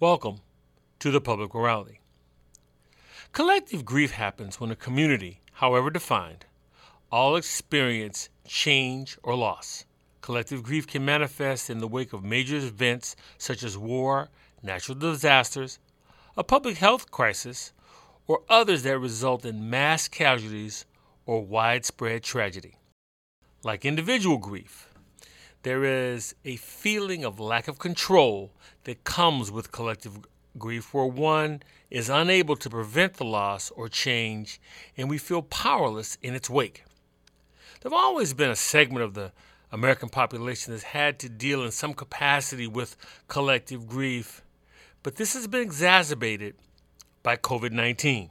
Welcome to the public morality. Collective grief happens when a community, however defined, all experience change or loss. Collective grief can manifest in the wake of major events such as war, natural disasters, a public health crisis, or others that result in mass casualties or widespread tragedy. Like individual grief, there is a feeling of lack of control that comes with collective grief where one is unable to prevent the loss or change and we feel powerless in its wake. There have always been a segment of the American population that's had to deal in some capacity with collective grief, but this has been exacerbated by COVID 19.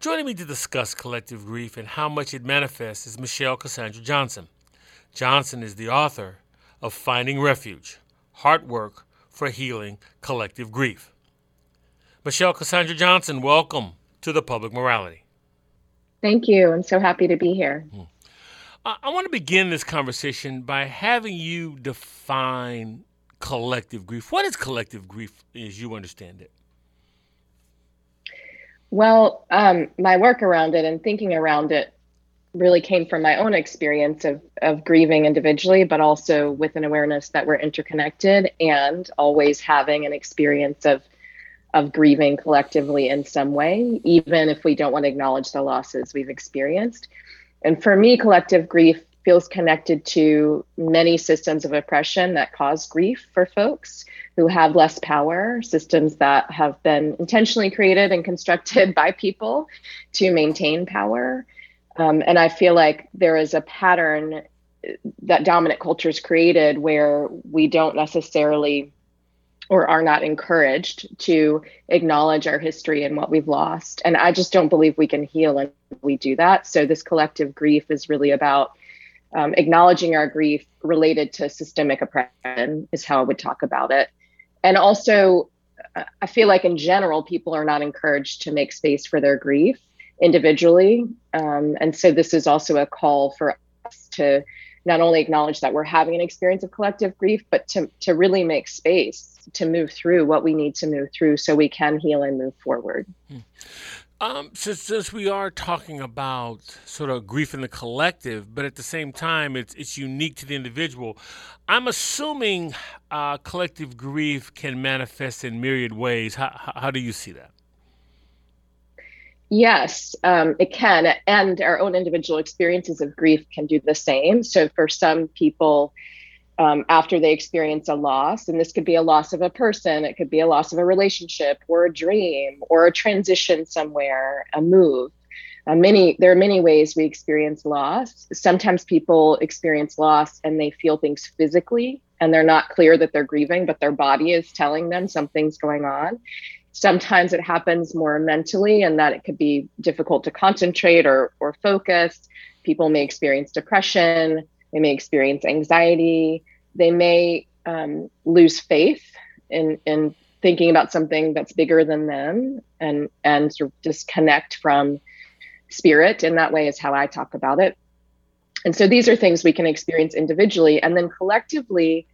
Joining me to discuss collective grief and how much it manifests is Michelle Cassandra Johnson. Johnson is the author of Finding Refuge Heart Work for Healing Collective Grief. Michelle Cassandra Johnson, welcome to the Public Morality. Thank you. I'm so happy to be here. Hmm. I, I want to begin this conversation by having you define collective grief. What is collective grief as you understand it? Well, um, my work around it and thinking around it really came from my own experience of of grieving individually but also with an awareness that we're interconnected and always having an experience of of grieving collectively in some way even if we don't want to acknowledge the losses we've experienced and for me collective grief feels connected to many systems of oppression that cause grief for folks who have less power, systems that have been intentionally created and constructed by people to maintain power. Um, and I feel like there is a pattern that dominant cultures created where we don't necessarily or are not encouraged to acknowledge our history and what we've lost. And I just don't believe we can heal and we do that. So this collective grief is really about um, acknowledging our grief related to systemic oppression is how I would talk about it. And also, I feel like in general, people are not encouraged to make space for their grief individually. Um, and so this is also a call for us to not only acknowledge that we're having an experience of collective grief, but to, to really make space to move through what we need to move through so we can heal and move forward. Hmm. Um, since, since we are talking about sort of grief in the collective, but at the same time, it's it's unique to the individual. I'm assuming uh, collective grief can manifest in myriad ways. How, how do you see that? Yes, um, it can. And our own individual experiences of grief can do the same. So, for some people, um, after they experience a loss, and this could be a loss of a person, it could be a loss of a relationship or a dream or a transition somewhere, a move. Uh, many there are many ways we experience loss. Sometimes people experience loss and they feel things physically, and they're not clear that they're grieving, but their body is telling them something's going on. Sometimes it happens more mentally, and that it could be difficult to concentrate or, or focus. People may experience depression, they may experience anxiety, they may um, lose faith in, in thinking about something that's bigger than them and, and sort of disconnect from spirit. In that way, is how I talk about it. And so these are things we can experience individually. And then collectively,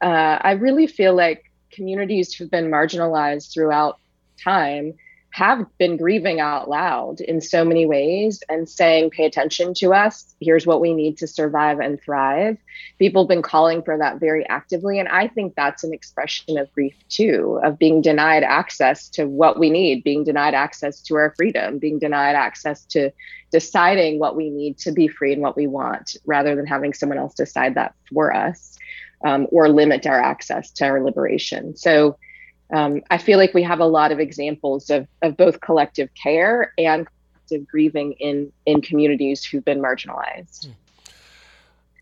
uh, I really feel like communities who've been marginalized throughout time have been grieving out loud in so many ways and saying, pay attention to us. Here's what we need to survive and thrive. People have been calling for that very actively. And I think that's an expression of grief, too, of being denied access to what we need, being denied access to our freedom, being denied access to deciding what we need to be free and what we want, rather than having someone else decide that for us um, or limit our access to our liberation. So, um, I feel like we have a lot of examples of, of both collective care and collective grieving in, in communities who've been marginalized. Hmm.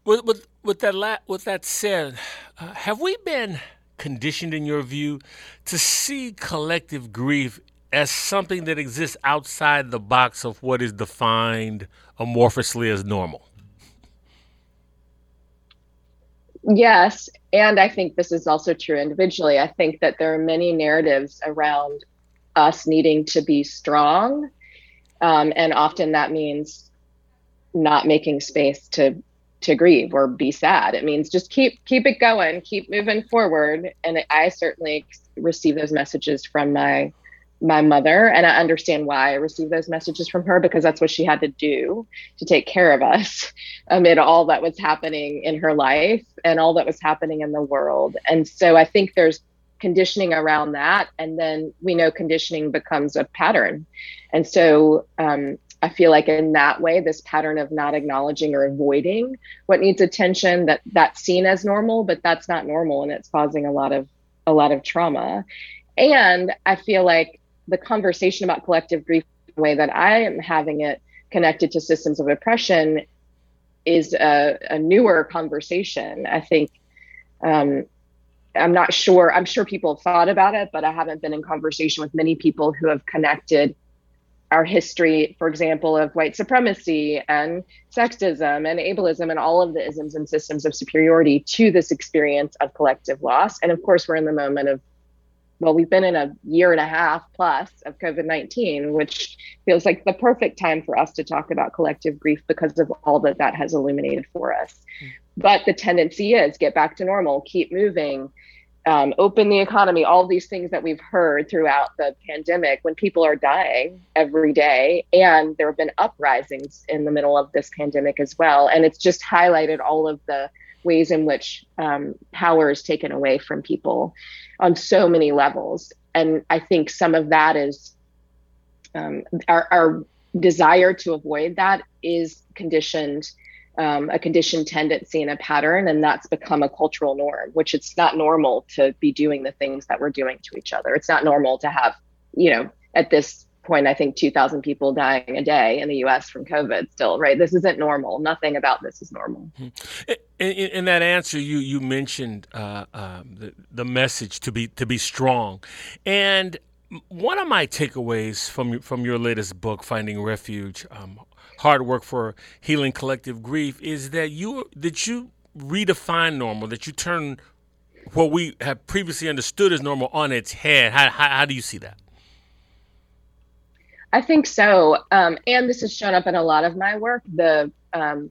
With, with, with, that, la- with that said, uh, have we been conditioned, in your view, to see collective grief as something that exists outside the box of what is defined amorphously as normal? Yes. And I think this is also true individually. I think that there are many narratives around us needing to be strong. Um, and often that means not making space to to grieve or be sad. It means just keep keep it going, keep moving forward. And I certainly receive those messages from my my mother and I understand why I received those messages from her because that's what she had to do to take care of us amid all that was happening in her life and all that was happening in the world. And so I think there's conditioning around that and then we know conditioning becomes a pattern. And so um, I feel like in that way, this pattern of not acknowledging or avoiding what needs attention that that's seen as normal, but that's not normal, and it's causing a lot of a lot of trauma. And I feel like the conversation about collective grief, the way that I am having it connected to systems of oppression, is a, a newer conversation. I think. Um, I'm not sure. I'm sure people have thought about it, but I haven't been in conversation with many people who have connected our history, for example, of white supremacy and sexism and ableism and all of the isms and systems of superiority to this experience of collective loss. And of course, we're in the moment of, well, we've been in a year and a half plus of COVID 19, which feels like the perfect time for us to talk about collective grief because of all that that has illuminated for us. Mm. But the tendency is get back to normal, keep moving um, open the economy, all these things that we've heard throughout the pandemic when people are dying every day. And there have been uprisings in the middle of this pandemic as well. And it's just highlighted all of the ways in which um, power is taken away from people on so many levels. And I think some of that is um, our, our desire to avoid that is conditioned um, a conditioned tendency and a pattern, and that's become a cultural norm. Which it's not normal to be doing the things that we're doing to each other. It's not normal to have, you know, at this point, I think 2,000 people dying a day in the U.S. from COVID. Still, right? This isn't normal. Nothing about this is normal. Mm-hmm. In, in that answer, you you mentioned uh, um, the the message to be to be strong, and one of my takeaways from from your latest book, Finding Refuge, um, heart work for healing collective grief is that you that you redefine normal, that you turn what we have previously understood as normal on its head. How, how, how do you see that? I think so. Um, and this has shown up in a lot of my work. The um,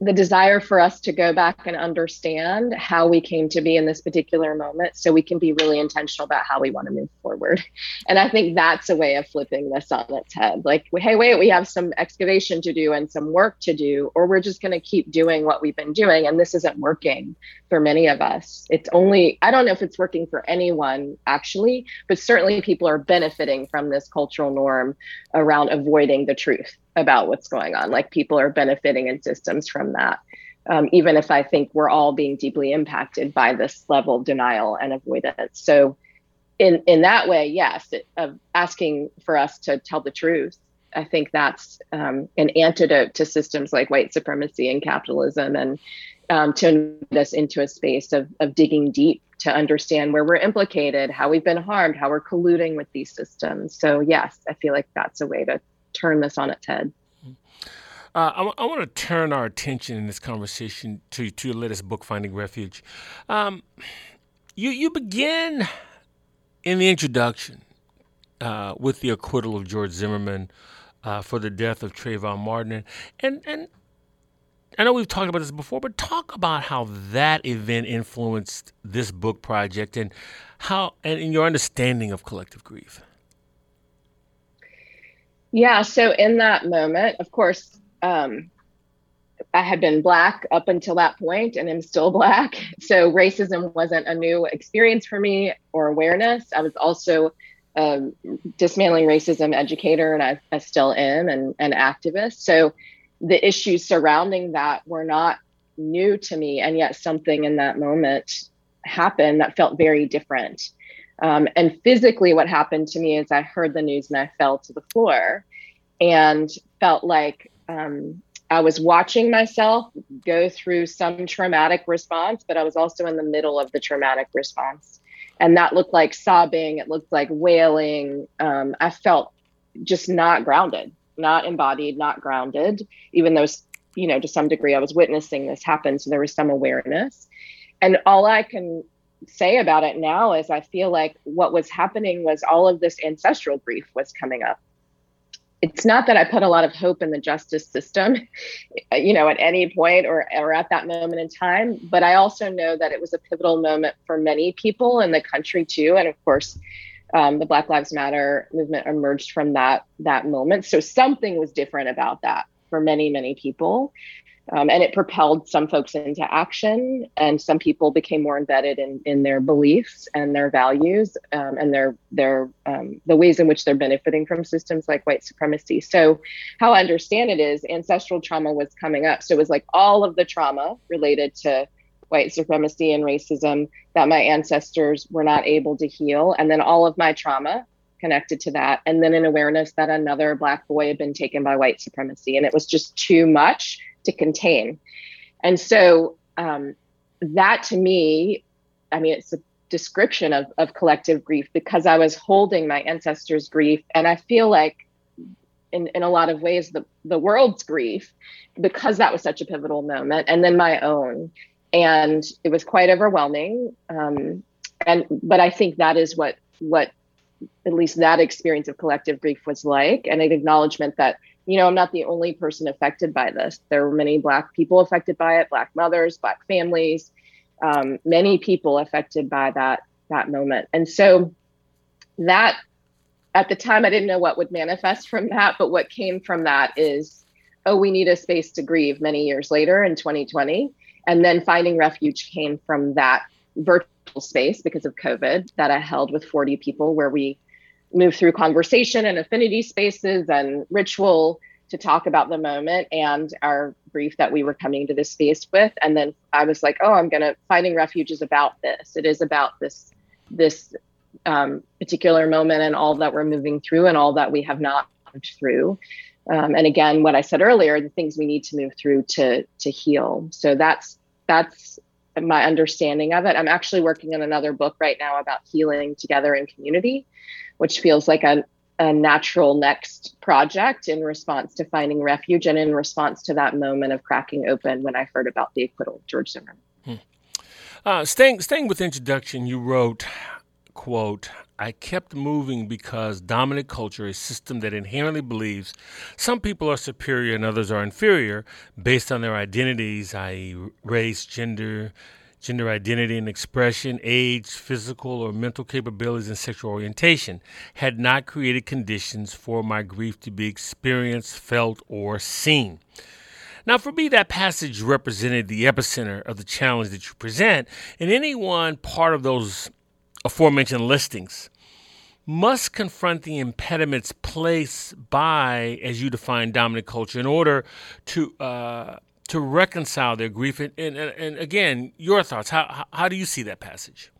the desire for us to go back and understand how we came to be in this particular moment so we can be really intentional about how we want to move forward. And I think that's a way of flipping this on its head. Like, hey, wait, we have some excavation to do and some work to do, or we're just going to keep doing what we've been doing. And this isn't working for many of us. It's only, I don't know if it's working for anyone actually, but certainly people are benefiting from this cultural norm around avoiding the truth about what's going on. Like people are benefiting in systems from that. Um, even if I think we're all being deeply impacted by this level of denial and avoidance. So, in in that way, yes, it, of asking for us to tell the truth, I think that's um, an antidote to systems like white supremacy and capitalism, and um, to invite us into a space of of digging deep to understand where we're implicated, how we've been harmed, how we're colluding with these systems. So, yes, I feel like that's a way to turn this on its head. Uh, I, w- I want to turn our attention in this conversation to, to your latest book, Finding Refuge. Um, you, you begin in the introduction uh, with the acquittal of George Zimmerman uh, for the death of Trayvon Martin. And, and I know we've talked about this before, but talk about how that event influenced this book project and how and in your understanding of collective grief. Yeah. So in that moment, of course, um, I had been black up until that point and I'm still black. So racism wasn't a new experience for me or awareness. I was also a dismantling racism educator and I, I still am and an activist. So the issues surrounding that were not new to me. And yet something in that moment happened that felt very different. Um, and physically, what happened to me is I heard the news and I fell to the floor and felt like um, I was watching myself go through some traumatic response, but I was also in the middle of the traumatic response. And that looked like sobbing, it looked like wailing. Um, I felt just not grounded, not embodied, not grounded, even though, you know, to some degree I was witnessing this happen. So there was some awareness. And all I can say about it now is I feel like what was happening was all of this ancestral grief was coming up. it's not that I put a lot of hope in the justice system, you know, at any point or, or at that moment in time. But I also know that it was a pivotal moment for many people in the country too. And of course, um, the Black Lives Matter movement emerged from that that moment. So something was different about that for many, many people. Um, and it propelled some folks into action, and some people became more embedded in, in their beliefs and their values um, and their their um, the ways in which they're benefiting from systems like white supremacy. So, how I understand it is ancestral trauma was coming up. So it was like all of the trauma related to white supremacy and racism that my ancestors were not able to heal, and then all of my trauma connected to that, and then an awareness that another black boy had been taken by white supremacy, and it was just too much to contain. And so um, that to me, I mean, it's a description of, of collective grief because I was holding my ancestors' grief. And I feel like in, in a lot of ways, the, the world's grief, because that was such a pivotal moment, and then my own. And it was quite overwhelming. Um, and but I think that is what what at least that experience of collective grief was like, and an acknowledgement that you know, I'm not the only person affected by this. There were many Black people affected by it, Black mothers, Black families, um, many people affected by that that moment. And so that at the time I didn't know what would manifest from that, but what came from that is, oh, we need a space to grieve many years later in 2020. And then finding refuge came from that virtual space because of COVID that I held with 40 people where we move through conversation and affinity spaces and ritual to talk about the moment and our grief that we were coming to this space with. And then i was like oh i'm gonna finding refuge is about this. It is about this this um, particular moment and all that we're moving through and all that we have not moved through. Um, and again what i said earlier the things we need to move through to to heal. So that's that's my understanding of it. I'm actually working on another book right now about healing together in community which feels like a, a natural next project in response to finding refuge and in response to that moment of cracking open when I heard about the acquittal of George Zimmerman. Hmm. Uh, staying, staying with introduction, you wrote, quote, I kept moving because dominant culture, a system that inherently believes some people are superior and others are inferior based on their identities, i.e., race, gender, gender identity and expression, age, physical or mental capabilities, and sexual orientation had not created conditions for my grief to be experienced, felt, or seen. Now, for me, that passage represented the epicenter of the challenge that you present, and any one part of those aforementioned listings must confront the impediments placed by, as you define, dominant culture in order to uh, to reconcile their grief. And, and, and again, your thoughts. How, how do you see that passage?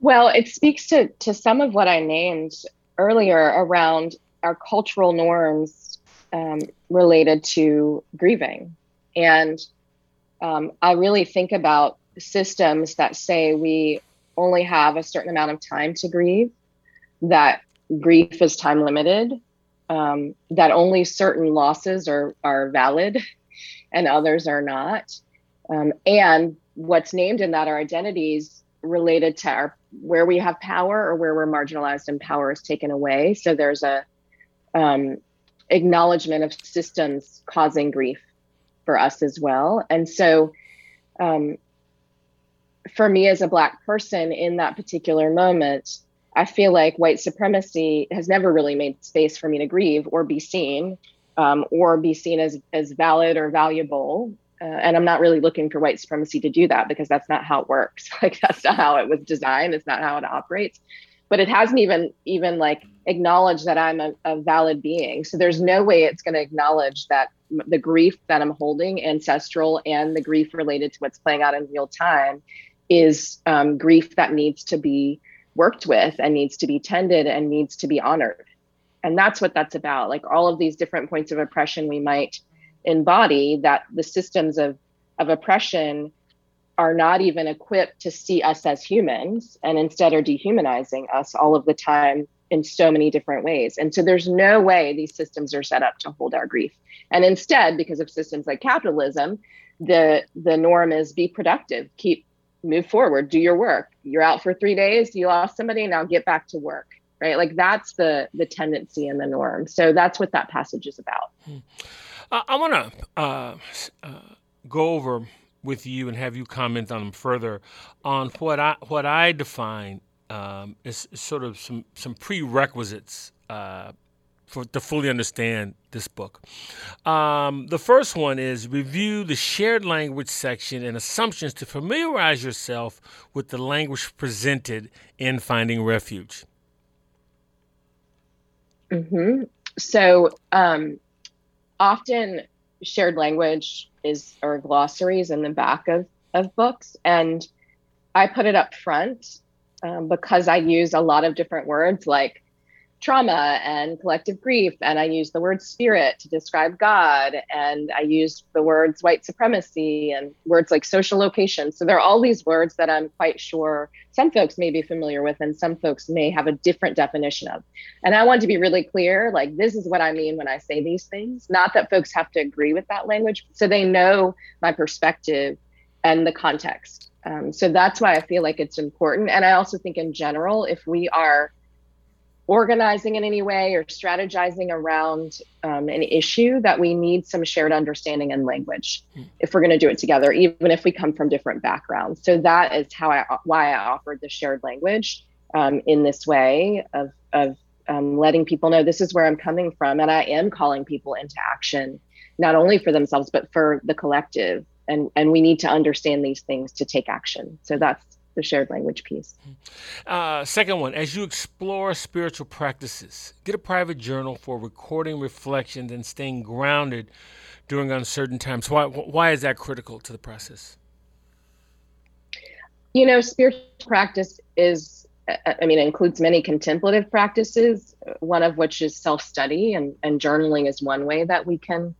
Well, it speaks to, to some of what I named earlier around our cultural norms um, related to grieving. And um, I really think about systems that say we only have a certain amount of time to grieve, that grief is time limited, um, that only certain losses are are valid and others are not. Um, and what's named in that are identities related to our where we have power or where we're marginalized and power is taken away. So there's a um, acknowledgement of systems causing grief for us as well. And so um, for me as a black person in that particular moment, I feel like white supremacy has never really made space for me to grieve or be seen um, or be seen as, as valid or valuable. Uh, and I'm not really looking for white supremacy to do that because that's not how it works. Like that's not how it was designed. It's not how it operates. But it hasn't even even like acknowledged that I'm a, a valid being. So there's no way it's going to acknowledge that the grief that I'm holding, ancestral, and the grief related to what's playing out in real time, is um, grief that needs to be worked with and needs to be tended and needs to be honored. And that's what that's about. Like all of these different points of oppression we might embody, that the systems of, of oppression are not even equipped to see us as humans and instead are dehumanizing us all of the time in so many different ways. And so there's no way these systems are set up to hold our grief. And instead, because of systems like capitalism, the the norm is be productive, keep move forward, do your work. You're out for three days, you lost somebody, now get back to work. right? Like that's the the tendency and the norm. So that's what that passage is about. Hmm. I want to uh, uh, go over with you and have you comment on them further on what I what I define um, is sort of some some prerequisites uh, for to fully understand this book. Um, the first one is review the shared language section and assumptions to familiarize yourself with the language presented in Finding Refuge. Mm-hmm. So um, often shared language is or glossaries in the back of, of books, and I put it up front um, because I use a lot of different words like trauma and collective grief and i use the word spirit to describe god and i use the words white supremacy and words like social location. So there are all these words that i'm quite sure some folks may be familiar with and some folks may have a different definition of. And i want to be really clear like this is what i mean when i say these things. Not that folks have to agree with that language so they know my perspective and the context. Um, so that's why i feel like it's important. And i also think in general if we are organizing in any way or strategizing around um, an issue that we need some shared understanding and language mm. if we're going to do it together even if we come from different backgrounds. So that is how i why i offered the shared language um, in this way of of um, letting people know this is where i'm coming from and i am calling people into action not only for themselves but for the collective. And and we need to understand these things to take action. So that's the shared language piece. Uh, second one, as you explore spiritual practices, get a private journal for recording reflections and staying grounded during uncertain times. Why, why is that critical to the process? You know, spiritual practice is, I mean, it includes many contemplative practices, one of which is self study, and, and journaling is one way that we can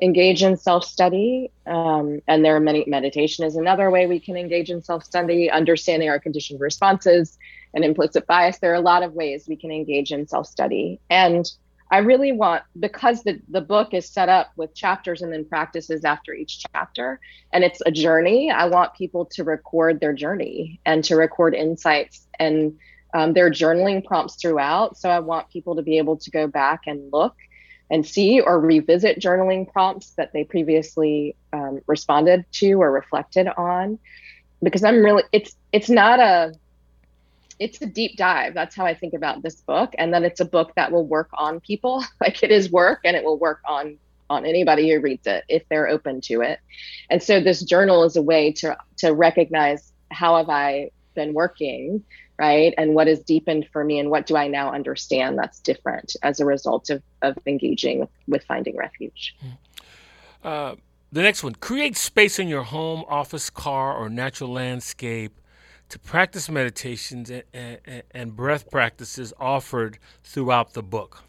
engage in self study. Um, and there are many, meditation is another way we can engage in self study, understanding our conditioned responses and implicit bias. There are a lot of ways we can engage in self study. And I really want, because the, the book is set up with chapters and then practices after each chapter, and it's a journey, I want people to record their journey and to record insights. And um, there are journaling prompts throughout. So I want people to be able to go back and look and see or revisit journaling prompts that they previously um, responded to or reflected on. Because i'm really it's it's not a it's a deep dive. That's how i think about this book. And then it's a book that will work on people. Like it is work and it will work on on anybody who reads it if they're open to it. And so this journal is a way to to recognize how have i been working right? And what has deepened for me, and what do I now understand that's different as a result of, of engaging with finding refuge? Uh, the next one create space in your home, office, car, or natural landscape to practice meditations and, and, and breath practices offered throughout the book.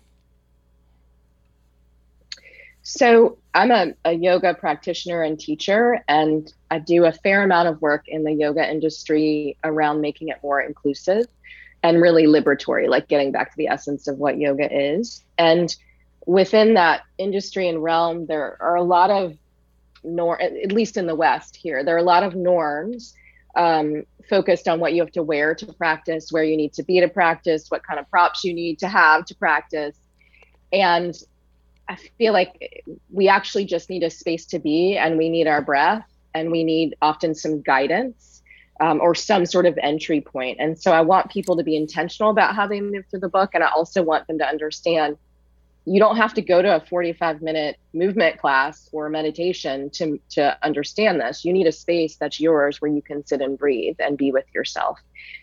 So, I'm a, a, yoga practitioner and teacher, and I do a fair amount of work in the yoga industry around making it more inclusive and really liberatory, like getting back to the essence of what yoga is. And within that industry and realm, there are a lot of norm, at least in the West here, there are a lot of norms um, focused on what you have to wear to practice, where you need to be to practice, what kind of props you need to have to practice. And I feel like we actually just need a space to be and we need our breath and we need often some guidance um, or some sort of entry point. And so I want people to be intentional about how they move through the book. And I also want them to understand you don't have to go to a 45 minute movement class or meditation to, to understand this. You need a space that's yours where you can sit and breathe and be with yourself.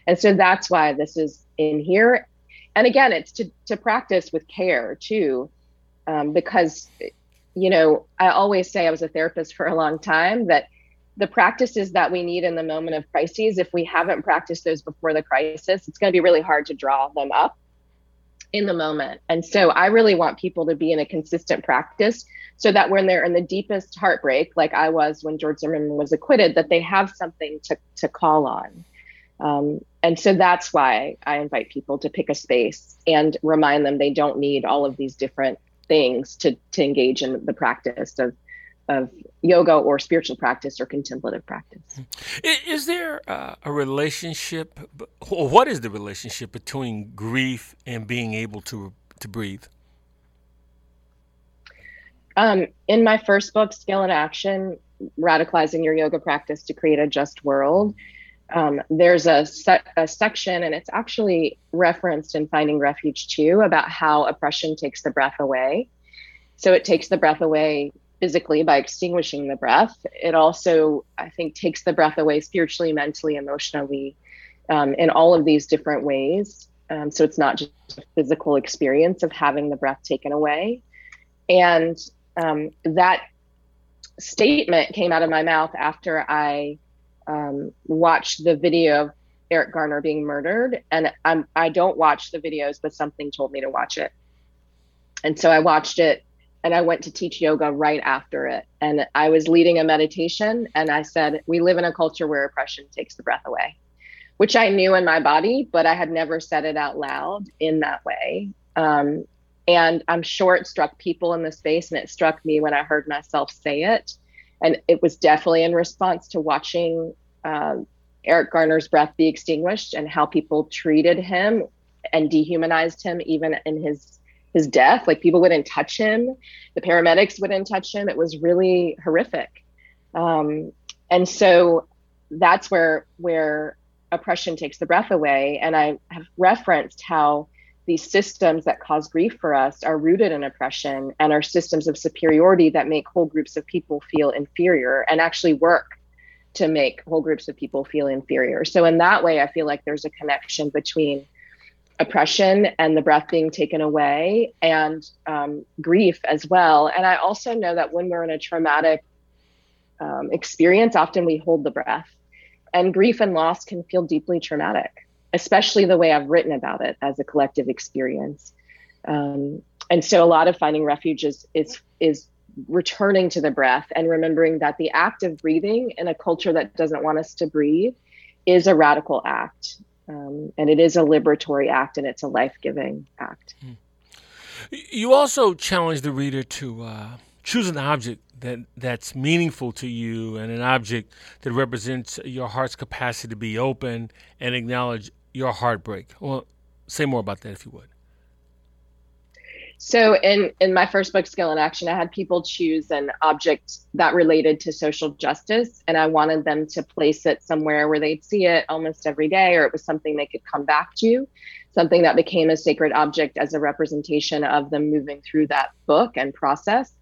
And so that's why this is in here. And again, it's to, to practice with care too um, because you know i always say i was a therapist for a long time that the practices that we need in the moment of crises if we haven't practiced those before the crisis it's going to be really hard to draw them up in the moment. And so i really want people to be in a consistent practice so that when they're in the deepest heartbreak like i was when george zimmerman was acquitted that they have something to, to call on. Um, and so that's why i invite people to pick a space and remind them they don't need all of these different things to to engage in the practice of of yoga or spiritual practice or contemplative practice. Is there uh, a relationship? What is the relationship between grief and being able to to breathe? Um, in my first book, Skill in Action, radicalizing your yoga practice to create a just world. Um, there's a, se- a section, and it's actually referenced in Finding Refuge too, about how oppression takes the breath away. So it takes the breath away physically by extinguishing the breath. It also, I think, takes the breath away spiritually, mentally, emotionally, um, in all of these different ways. Um, so it's not just a physical experience of having the breath taken away. And um, that statement came out of my mouth after I um, watched the video of Eric Garner being murdered. And I'm, I don't watch the videos, but something told me to watch it. And so I watched it and I went to teach yoga right after it. And I was leading a meditation and I said, We live in a culture where oppression takes the breath away, which I knew in my body, but I had never said it out loud in that way. Um, and I'm sure it struck people in the space, and it struck me when I heard myself say it. And it was definitely in response to watching uh, Eric Garner's breath be extinguished and how people treated him and dehumanized him, even in his his death. Like people wouldn't touch him, the paramedics wouldn't touch him. It was really horrific. Um, and so that's where where oppression takes the breath away. And I have referenced how these systems that cause grief for us are rooted in oppression and are systems of superiority that make whole groups of people feel inferior and actually work to make whole groups of people feel inferior. So, in that way, I feel like there's a connection between oppression and the breath being taken away and um, grief as well. And I also know that when we're in a traumatic um, experience, often we hold the breath. And grief and loss can feel deeply traumatic especially the way I've written about it as a collective experience. Um, and so a lot of finding refuge is, is, is returning to the breath and remembering that the act of breathing in a culture that doesn't want us to breathe is a radical act. Um, and it is a liberatory act and it's a life giving act. Hmm. You also challenge the reader to uh, choose an object that that's meaningful to you and an object that represents your heart's capacity to be open and acknowledge your heartbreak. Well, say more about that if you would. So in in my first book, Skill in Action, I had people choose an object that related to social justice, and I wanted them to place it somewhere where they'd see it almost every day, or it was something they could come back to, something that became a sacred object as a representation of them moving through that book and process.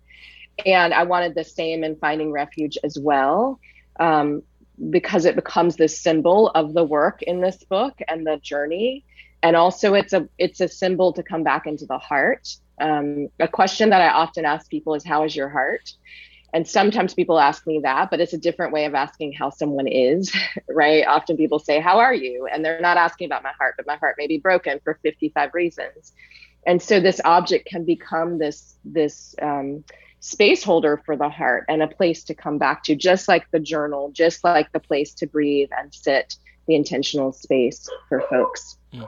And I wanted the same in Finding Refuge as well. Um, because it becomes this symbol of the work in this book and the journey. And also it's a it's a symbol to come back into the heart. Um, a question that i often ask people is how is your heart? And sometimes people ask me that but it's a different way of asking how someone is right? Often people say how are you? And they're not asking about my heart but my heart may be broken for 55 reasons. And so this object can become this this um, space holder for the heart and a place to come back to, just like the journal, just like the place to breathe and sit, the intentional space for folks. Mm.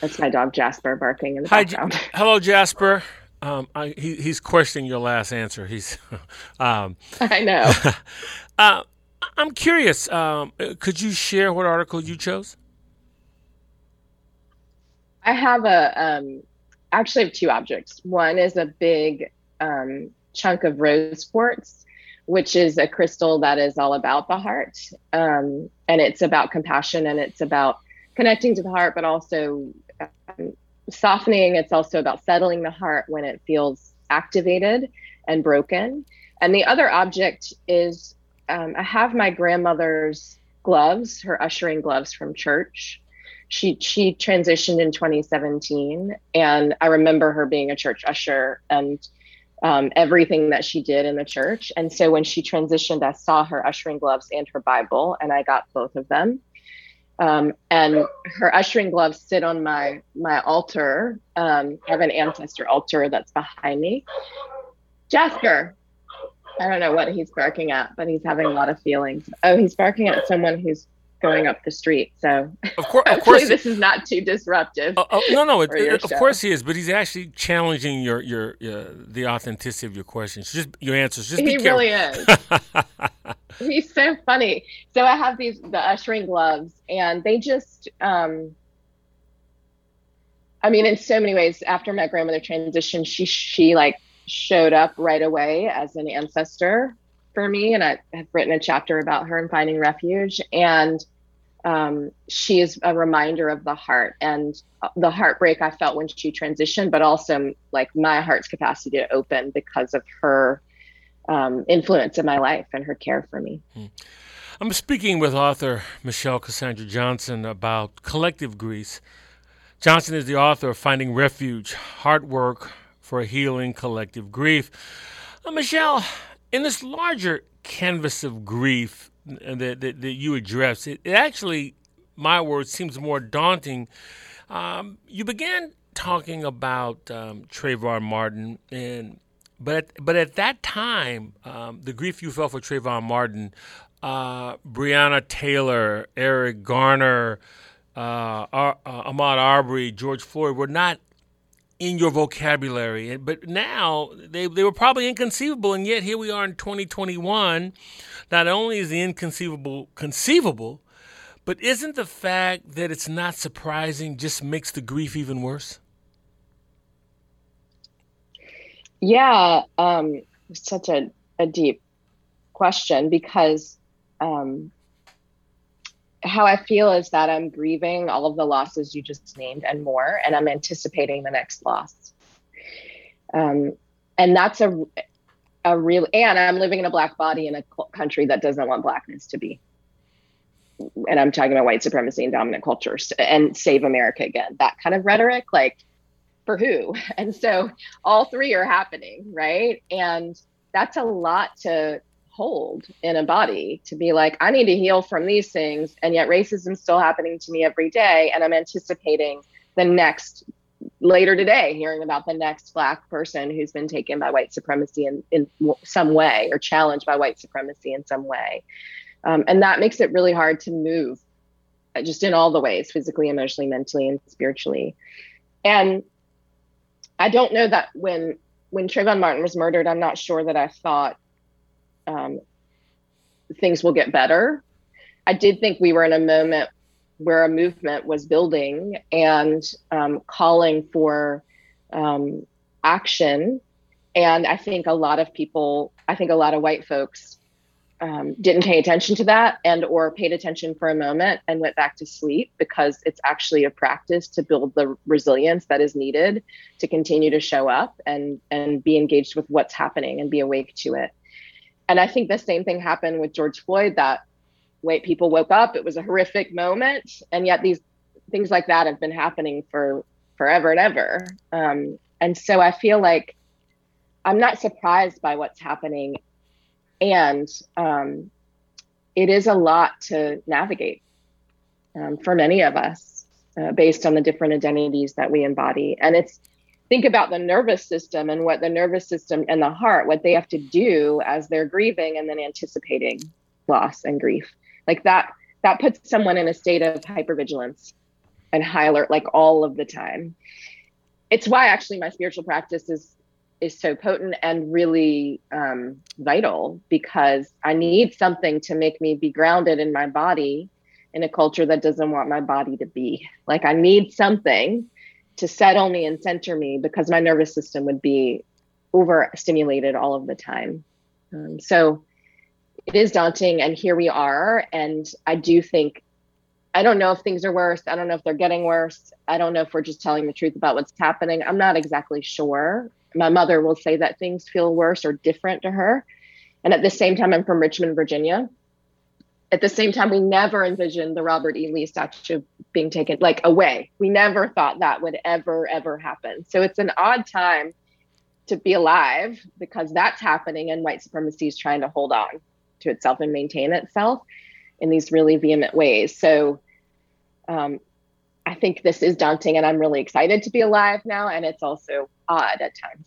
That's my dog Jasper barking in the Hi, background. J- hello, Jasper. Um, I, he, he's questioning your last answer. He's, um, I know. uh, I'm curious. Um, could you share what article you chose? I have a um, actually have two objects. One is a big um, chunk of rose quartz, which is a crystal that is all about the heart. Um, and it's about compassion and it's about connecting to the heart, but also um, softening. It's also about settling the heart when it feels activated and broken. And the other object is um, I have my grandmother's gloves, her ushering gloves from church. She she transitioned in 2017, and I remember her being a church usher and um, everything that she did in the church. And so when she transitioned, I saw her ushering gloves and her Bible, and I got both of them. Um, and her ushering gloves sit on my my altar. Um, I have an ancestor altar that's behind me. Jasper, I don't know what he's barking at, but he's having a lot of feelings. Oh, he's barking at someone who's going up the street. So of course, of course, this is not too disruptive. Uh, uh, no, no, it, it, of course he is, but he's actually challenging your your uh, the authenticity of your questions, just your answers. Just he really is. he's so funny. So I have these the ushering gloves, and they just. um I mean, in so many ways, after my grandmother transitioned, she she like showed up right away as an ancestor for me, and I have written a chapter about her and finding refuge. And um, she is a reminder of the heart and the heartbreak I felt when she transitioned, but also like my heart's capacity to open because of her um, influence in my life and her care for me. Hmm. I'm speaking with author Michelle Cassandra Johnson about collective grief. Johnson is the author of Finding Refuge Heart Work for Healing Collective Grief. Uh, Michelle, in this larger canvas of grief that, that, that you address, it, it, actually, my word, seems more daunting. Um, you began talking about um, Trayvon Martin, and but at, but at that time, um, the grief you felt for Trayvon Martin, uh, Breonna Taylor, Eric Garner, uh, Ar- uh, Ahmaud Arbery, George Floyd were not in your vocabulary. But now they, they were probably inconceivable, and yet here we are in 2021. Not only is the inconceivable conceivable, but isn't the fact that it's not surprising just makes the grief even worse? Yeah, um, such a, a deep question because um, how I feel is that I'm grieving all of the losses you just named and more, and I'm anticipating the next loss. Um, and that's a a real and I'm living in a black body in a country that doesn't want blackness to be. And I'm talking about white supremacy and dominant cultures and save America again. That kind of rhetoric, like for who? And so all three are happening, right? And that's a lot to hold in a body to be like, I need to heal from these things. And yet racism's still happening to me every day. And I'm anticipating the next later today hearing about the next black person who's been taken by white supremacy in, in some way or challenged by white supremacy in some way. Um, and that makes it really hard to move uh, just in all the ways physically, emotionally, mentally, and spiritually. And I don't know that when when Trayvon Martin was murdered, I'm not sure that I thought um, things will get better. I did think we were in a moment where a movement was building and um, calling for um, action. And I think a lot of people, I think a lot of white folks um, didn't pay attention to that and or paid attention for a moment and went back to sleep because it's actually a practice to build the resilience that is needed to continue to show up and and be engaged with what's happening and be awake to it and I think the same thing happened with George Floyd that white people woke up. It was a horrific moment. And yet these things like that have been happening for forever and ever. Um, and so I feel like I'm not surprised by what's happening. And um, it is a lot to navigate um, for many of us uh, based on the different identities that we embody. And it's think about the nervous system and what the nervous system and the heart what they have to do as they're grieving and then anticipating loss and grief. Like that that puts someone in a state of hypervigilance and high alert like all of the time. It's why actually my spiritual practice is is so potent and really um, vital because i need something to make me be grounded in my body in a culture that doesn't want my body to be. Like i need something to settle me and center me because my nervous system would be overstimulated all of the time. Um, so it is daunting, and here we are. And I do think, I don't know if things are worse. I don't know if they're getting worse. I don't know if we're just telling the truth about what's happening. I'm not exactly sure. My mother will say that things feel worse or different to her. And at the same time, I'm from Richmond, Virginia at the same time, we never envisioned the Robert E. Lee statue being taken like away. We never thought that would ever, ever happen. So it's an odd time to be alive because that's happening and white supremacy is trying to hold on to itself and maintain itself in these really vehement ways. So um, I think this is daunting and I'm really excited to be alive now. And it's also odd at times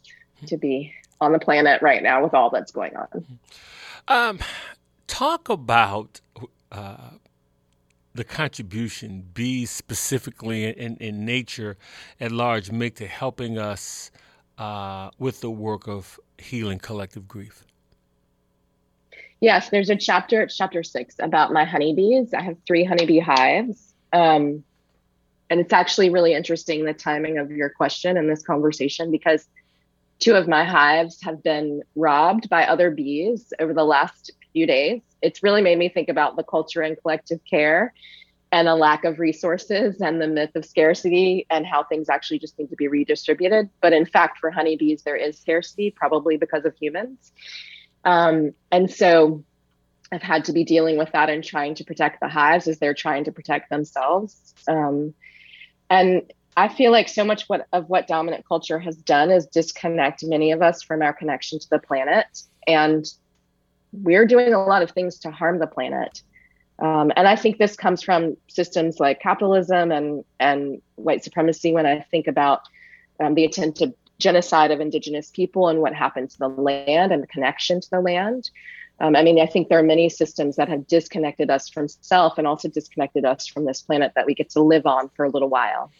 to be on the planet right now with all that's going on. Um, talk about uh, the contribution bees specifically in, in nature at large make to helping us uh, with the work of healing collective grief? Yes, there's a chapter, chapter six, about my honeybees. I have three honeybee hives. Um, and it's actually really interesting the timing of your question and this conversation because two of my hives have been robbed by other bees over the last few days. It's really made me think about the culture and collective care and a lack of resources and the myth of scarcity and how things actually just need to be redistributed. But in fact, for honeybees, there is scarcity, probably because of humans. Um, and so I've had to be dealing with that and trying to protect the hives as they're trying to protect themselves. Um, and I feel like so much what of what dominant culture has done is disconnect many of us from our connection to the planet. And we're doing a lot of things to harm the planet. Um, and I think this comes from systems like capitalism and, and white supremacy when I think about um, the attempted genocide of indigenous people and what happened to the land and the connection to the land. Um, I mean, I think there are many systems that have disconnected us from self and also disconnected us from this planet that we get to live on for a little while.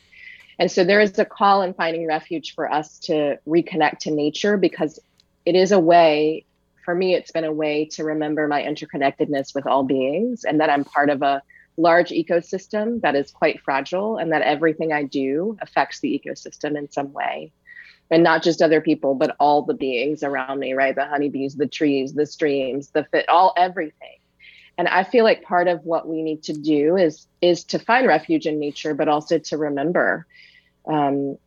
And so there is a call in finding refuge for us to reconnect to nature because it is a way, for me, it's been a way to remember my interconnectedness with all beings and that I'm part of a large ecosystem that is quite fragile and that everything I do affects the ecosystem in some way and not just other people, but all the beings around me, right? The honeybees, the trees, the streams, the fit, all everything. And I feel like part of what we need to do is is to find refuge in nature, but also to remember um,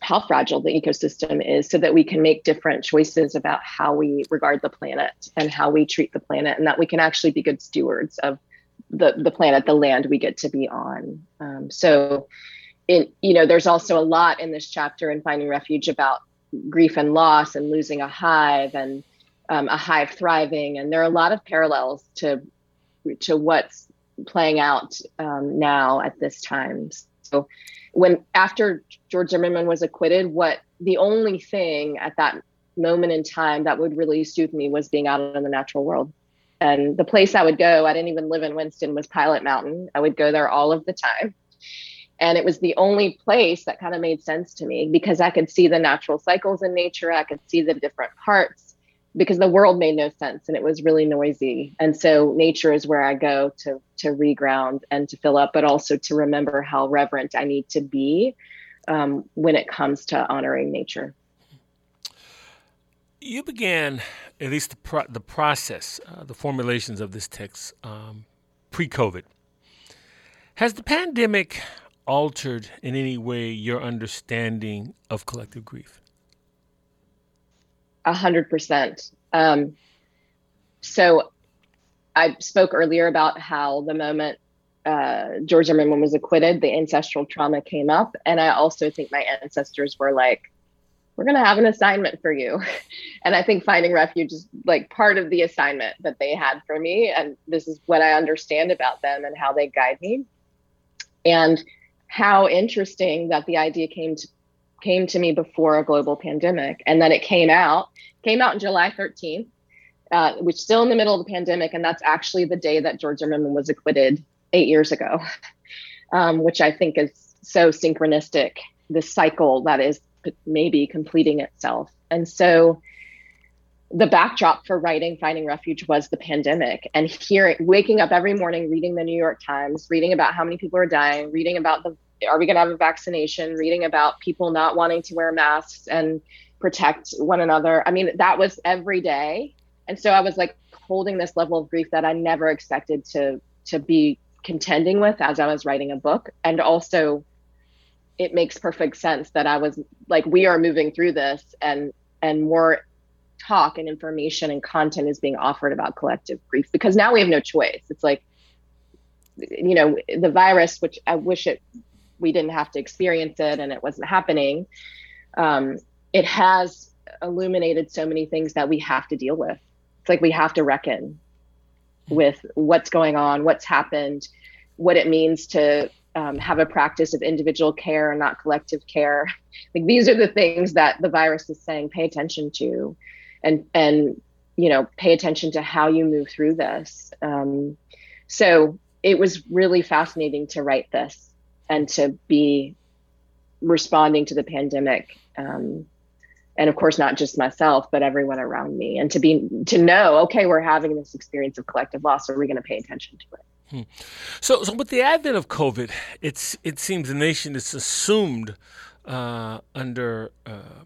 how fragile the ecosystem is, so that we can make different choices about how we regard the planet and how we treat the planet, and that we can actually be good stewards of the the planet, the land we get to be on. Um, so it, you know, there's also a lot in this chapter in Finding Refuge about grief and loss and losing a hive and um, a hive thriving. And there are a lot of parallels to to what's playing out um, now at this time. So when after George Zimmerman was acquitted, what the only thing at that moment in time that would really soothe me was being out in the natural world. And the place I would go, I didn't even live in Winston, was Pilot Mountain. I would go there all of the time. And it was the only place that kind of made sense to me because I could see the natural cycles in nature. I could see the different parts because the world made no sense and it was really noisy. And so nature is where I go to to reground and to fill up, but also to remember how reverent I need to be um, when it comes to honoring nature. You began, at least the, pro- the process, uh, the formulations of this text um, pre COVID. Has the pandemic altered in any way your understanding of collective grief? A hundred percent. Um, so I spoke earlier about how the moment uh, George Zimmerman was acquitted, the ancestral trauma came up. And I also think my ancestors were like, we're going to have an assignment for you. and I think finding refuge is like part of the assignment that they had for me. And this is what I understand about them and how they guide me. And how interesting that the idea came to came to me before a global pandemic and then it came out came out in july 13th uh, which still in the middle of the pandemic and that's actually the day that george zimmerman was acquitted eight years ago um, which i think is so synchronistic this cycle that is maybe completing itself. And so the backdrop for writing finding refuge was the pandemic and hearing waking up every morning reading the new york times reading about how many people are dying reading about the are we going to have a vaccination? Reading about people not wanting to wear masks and protect one another. I mean that was every day. And so i was like holding this level of grief that i never expected to to be contending with as i was writing a book. And also it makes perfect sense that i was like we are moving through this and and more talk and information and content is being offered about collective grief because now we have no choice. It's like, you know, the virus, which I wish it we didn't have to experience it and it wasn't happening. Um, it has illuminated so many things that we have to deal with. It's like we have to reckon with what's going on, what's happened, what it means to um, have a practice of individual care and not collective care. Like these are the things that the virus is saying pay attention to and and you know pay attention to how you move through this um, so it was really fascinating to write this and to be responding to the pandemic. Um, and of course, not just myself, but everyone around me, and to be to know, okay, we're having this experience of collective loss. Are we going to pay attention to it? Hmm. So, so with the advent of COVID, it's it seems the nation is assumed uh, under uh,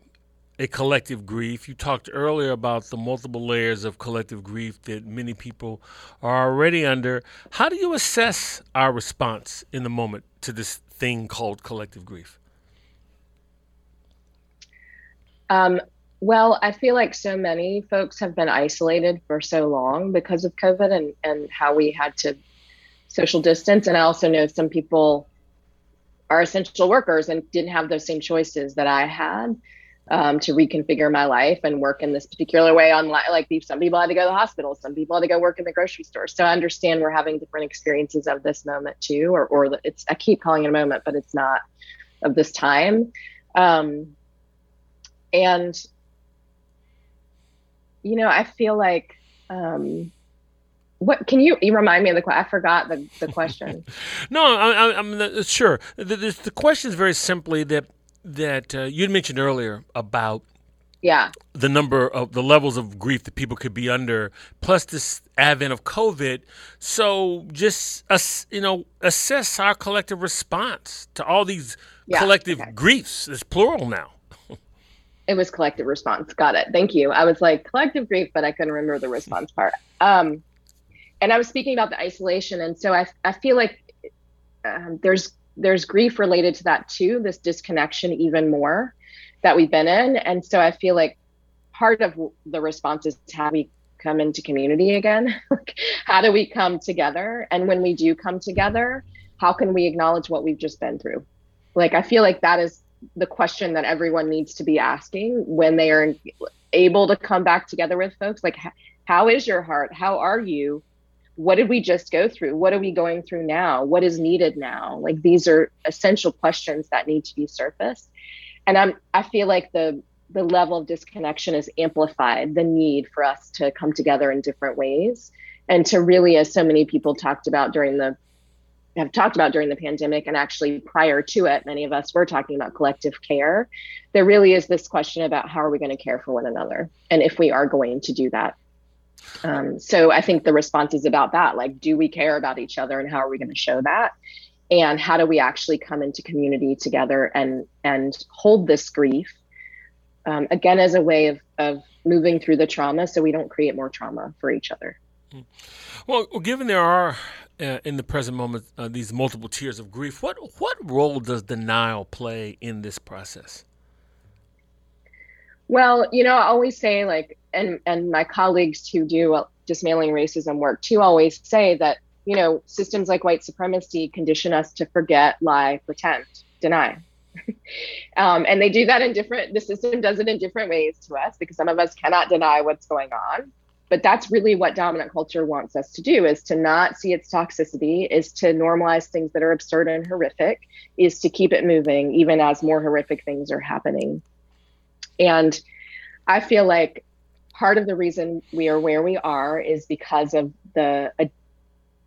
a collective grief. You talked earlier about the multiple layers of collective grief that many people are already under. How do you assess our response in the moment to this thing called collective grief? Um, well, I feel like so many folks have been isolated for so long because of COVID and, and how we had to social distance. And I also know some people are essential workers and didn't have those same choices that I had um, to reconfigure my life and work in this particular way on like some people had to go to the hospital some people had to go work in the grocery store so i understand we're having different experiences of this moment too or, or it's i keep calling it a moment but it's not of this time um, and you know i feel like um, what can you, you remind me of the question? I forgot the, the question. no, I, am sure. The, the, the question is very simply that that uh, you'd mentioned earlier about yeah. the number of the levels of grief that people could be under plus this advent of covid. So just us you know assess our collective response to all these yeah, collective okay. griefs. It's plural now. It was collective response. Got it. Thank you. I was like collective grief but i couldn't remember the response part. Um and i was speaking about the isolation and so i, I feel like um, there's there's grief related to that too, this disconnection even more that we've been in. And so I feel like part of the response is how we come into community again. how do we come together? And when we do come together, how can we acknowledge what we've just been through? Like, I feel like that is the question that everyone needs to be asking when they are able to come back together with folks. Like, how is your heart? How are you? What did we just go through? What are we going through now? What is needed now? Like these are essential questions that need to be surfaced. And I'm I feel like the the level of disconnection is amplified the need for us to come together in different ways and to really as so many people talked about during the have talked about during the pandemic and actually prior to it many of us were talking about collective care there really is this question about how are we going to care for one another and if we are going to do that um, so I think the response is about that. Like, do we care about each other, and how are we going to show that? And how do we actually come into community together and and hold this grief um, again as a way of of moving through the trauma, so we don't create more trauma for each other. Hmm. Well, given there are uh, in the present moment uh, these multiple tiers of grief, what what role does denial play in this process? Well, you know, I always say like, and and my colleagues who do dismantling racism work too always say that you know systems like white supremacy condition us to forget, lie, pretend, deny. um, and they do that in different. The system does it in different ways to us because some of us cannot deny what's going on. But that's really what dominant culture wants us to do: is to not see its toxicity, is to normalize things that are absurd and horrific, is to keep it moving even as more horrific things are happening. And I feel like part of the reason we are where we are is because of the ad-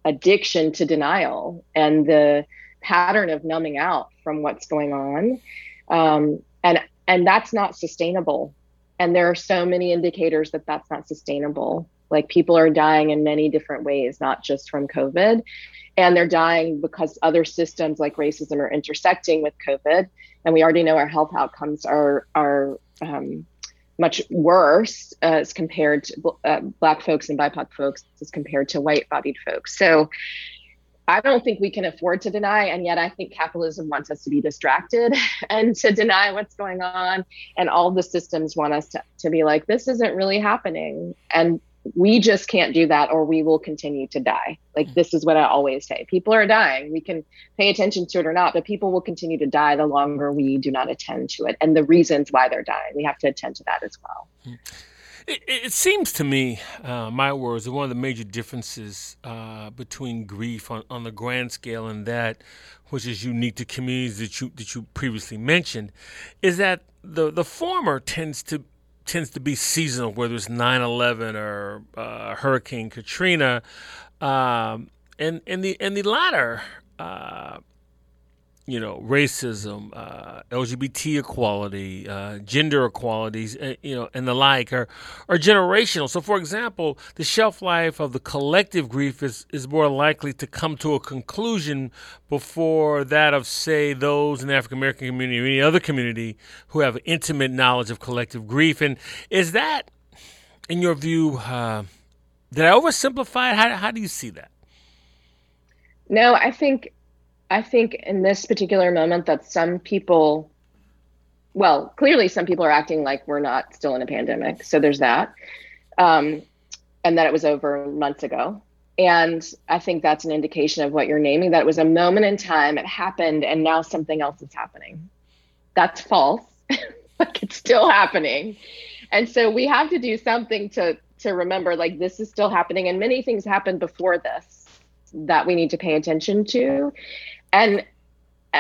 addiction to denial and the pattern of numbing out from what's going on. Um, and and that's not sustainable. And there are so many indicators that that's not sustainable. Like people are dying in many different ways, not just from COVID. And they're dying because other systems like racism are intersecting with COVID. And we already know our health outcomes are are um, much worse uh, as compared to uh, black folks and BIPOC folks as compared to white bodied folks. So I don't think we can afford to deny. And yet I think capitalism wants us to be distracted and to deny what's going on. And all the systems want us to, to be like, this isn't really happening. And we just can't do that or we will continue to die. Like this is what I always say. People are dying. We can pay attention to it or not, but people will continue to die the longer we do not attend to it and the reasons why they're dying. We have to attend to that as well. It, it seems to me, uh, my words, that one of the major differences uh, between grief on, on the grand scale and that which is unique to communities that you that you previously mentioned, is that the the former tends to tends to be seasonal, whether it's 9 11 or uh, Hurricane Katrina. Um, and and the and the latter, uh, you know, racism, uh, LGBT equality, uh, gender equalities, uh, you know, and the like are are generational. So, for example, the shelf life of the collective grief is is more likely to come to a conclusion before that of, say, those in the African American community or any other community who have intimate knowledge of collective grief. And is that, in your view, uh, did I oversimplify it? How, how do you see that? No, I think I think in this particular moment that some people well, clearly some people are acting like we're not still in a pandemic. So there's that. Um, and that it was over months ago. And I think that's an indication of what you're naming that it was a moment in time, it happened, and now something else is happening. That's false. like it's still happening. And so we have to do something to to remember like this is still happening and many things happened before this that we need to pay attention to and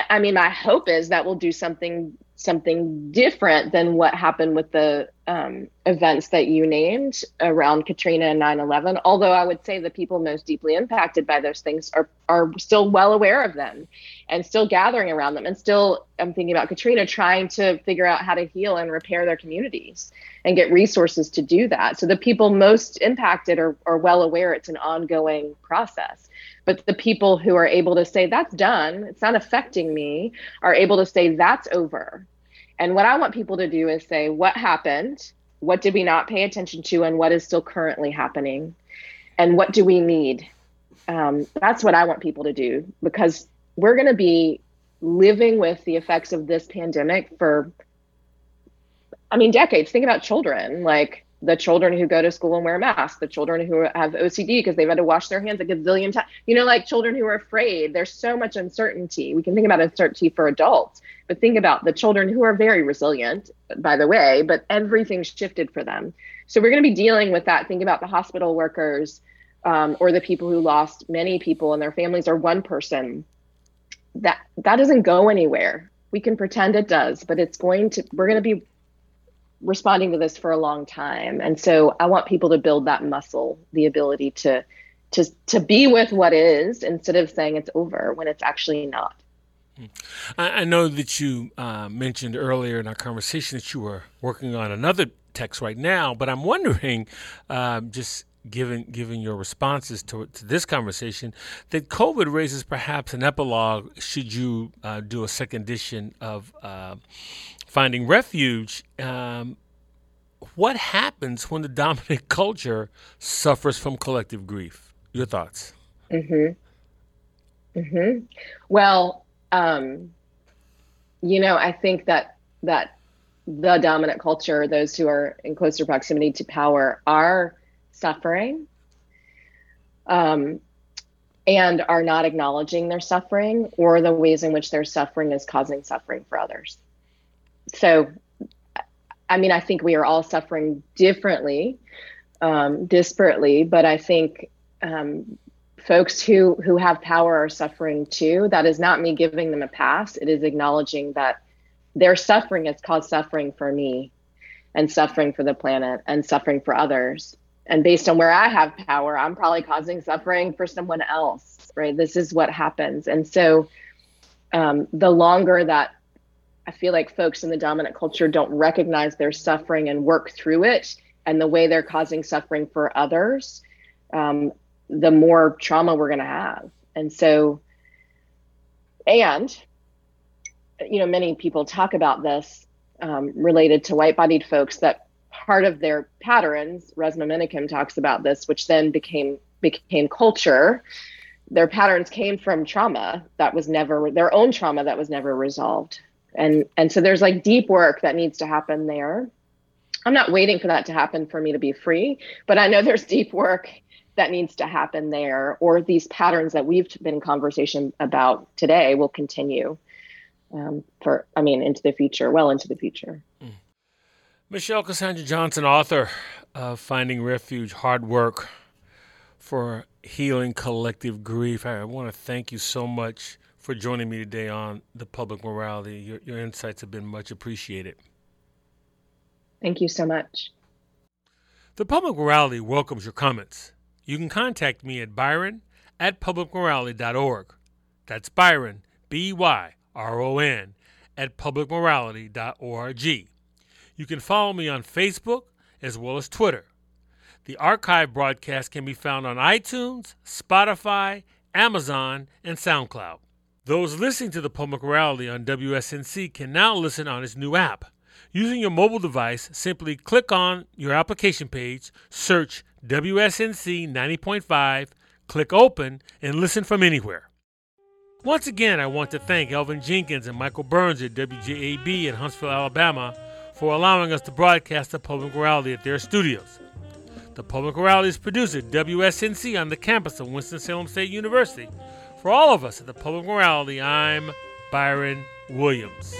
i mean my hope is that we'll do something something different than what happened with the um, events that you named around Katrina and 9/11. Although I would say the people most deeply impacted by those things are are still well aware of them, and still gathering around them, and still I'm thinking about Katrina trying to figure out how to heal and repair their communities and get resources to do that. So the people most impacted are are well aware it's an ongoing process but the people who are able to say that's done it's not affecting me are able to say that's over and what i want people to do is say what happened? What did we not pay attention to? And what is still currently happening? And what do we need? Um, that's what i want people to do because we're going to be living with the effects of this pandemic for i mean decades. Think about children. Like the children who go to school and wear masks, the children who have OCD because they've had to wash their hands a gazillion times, you know, like children who are afraid. There's so much uncertainty. We can think about uncertainty for adults, but think about the children who are very resilient, by the way, but everything shifted for them. So we're going to be dealing with that. Think about the hospital workers um, or the people who lost many people and their families or one person. That that doesn't go anywhere. We can pretend it does, but it's going to. We're going to be responding to this for a long time. And so i want people to build that muscle the ability to to to be with what is instead of saying it's over when it's actually not. I, know that you uh, mentioned earlier in our conversation that you were working on another text right now but i'm wondering um, just given given your responses to, to this conversation, that COVID raises perhaps an epilogue should you uh, do a second edition of uh, Finding Refuge. Um, what happens when the dominant culture suffers from collective grief? Your thoughts? Mm-hmm. Mm-hmm. Well, um, you know, I think that that the dominant culture, those who are in closer proximity to power, are suffering um, and are not acknowledging their suffering or the ways in which their suffering is causing suffering for others. So, I mean, I think we are all suffering differently, um, disparately, but I think um, folks who who have power are suffering too. That is not me giving them a pass. It is acknowledging that their suffering has caused suffering for me and suffering for the planet and suffering for others and based on where I have power, I'm probably causing suffering for someone else, right? This is what happens. And so um, the longer that I feel like folks in the dominant culture don't recognize their suffering and work through it and the way they're causing suffering for others, um, the more trauma we're going to have. And so, and, you know, many people talk about this um, related to white bodied folks that part of their patterns, Resmaa Menakem talks about this, which then became became culture. Their patterns came from trauma that was never their own trauma that was never resolved. And and so there's like deep work that needs to happen there. I'm not waiting for that to happen for me to be free, but I know there's deep work that needs to happen there, or these patterns that we've been in conversation about today will continue um, for, I mean, into the future, well into the future. Mm. Michelle Cassandra Johnson, author of Finding Refuge Heart Work for Healing Collective Grief. I want to thank you so much for joining me today on the public morality. Your, your insights have been much appreciated. Thank you so much. The public morality welcomes your comments. You can contact me at byron at publicmorality.org. That's Byron, B Y R O N, at publicmorality.org. You can follow me on Facebook as well as Twitter. The archive broadcast can be found on iTunes, Spotify, Amazon, and SoundCloud. Those listening to the Public Morality on WSNC can now listen on its new app. Using your mobile device, simply click on your application page, search WSNC 90.5, click open, and listen from anywhere. Once again, I want to thank Elvin Jenkins and Michael Burns at WJAB in Huntsville, Alabama, for allowing us to broadcast the Public Morality at their studios. The Public Morality is produced at WSNC on the campus of Winston-Salem State University. For all of us at the Public Morality, I'm Byron Williams.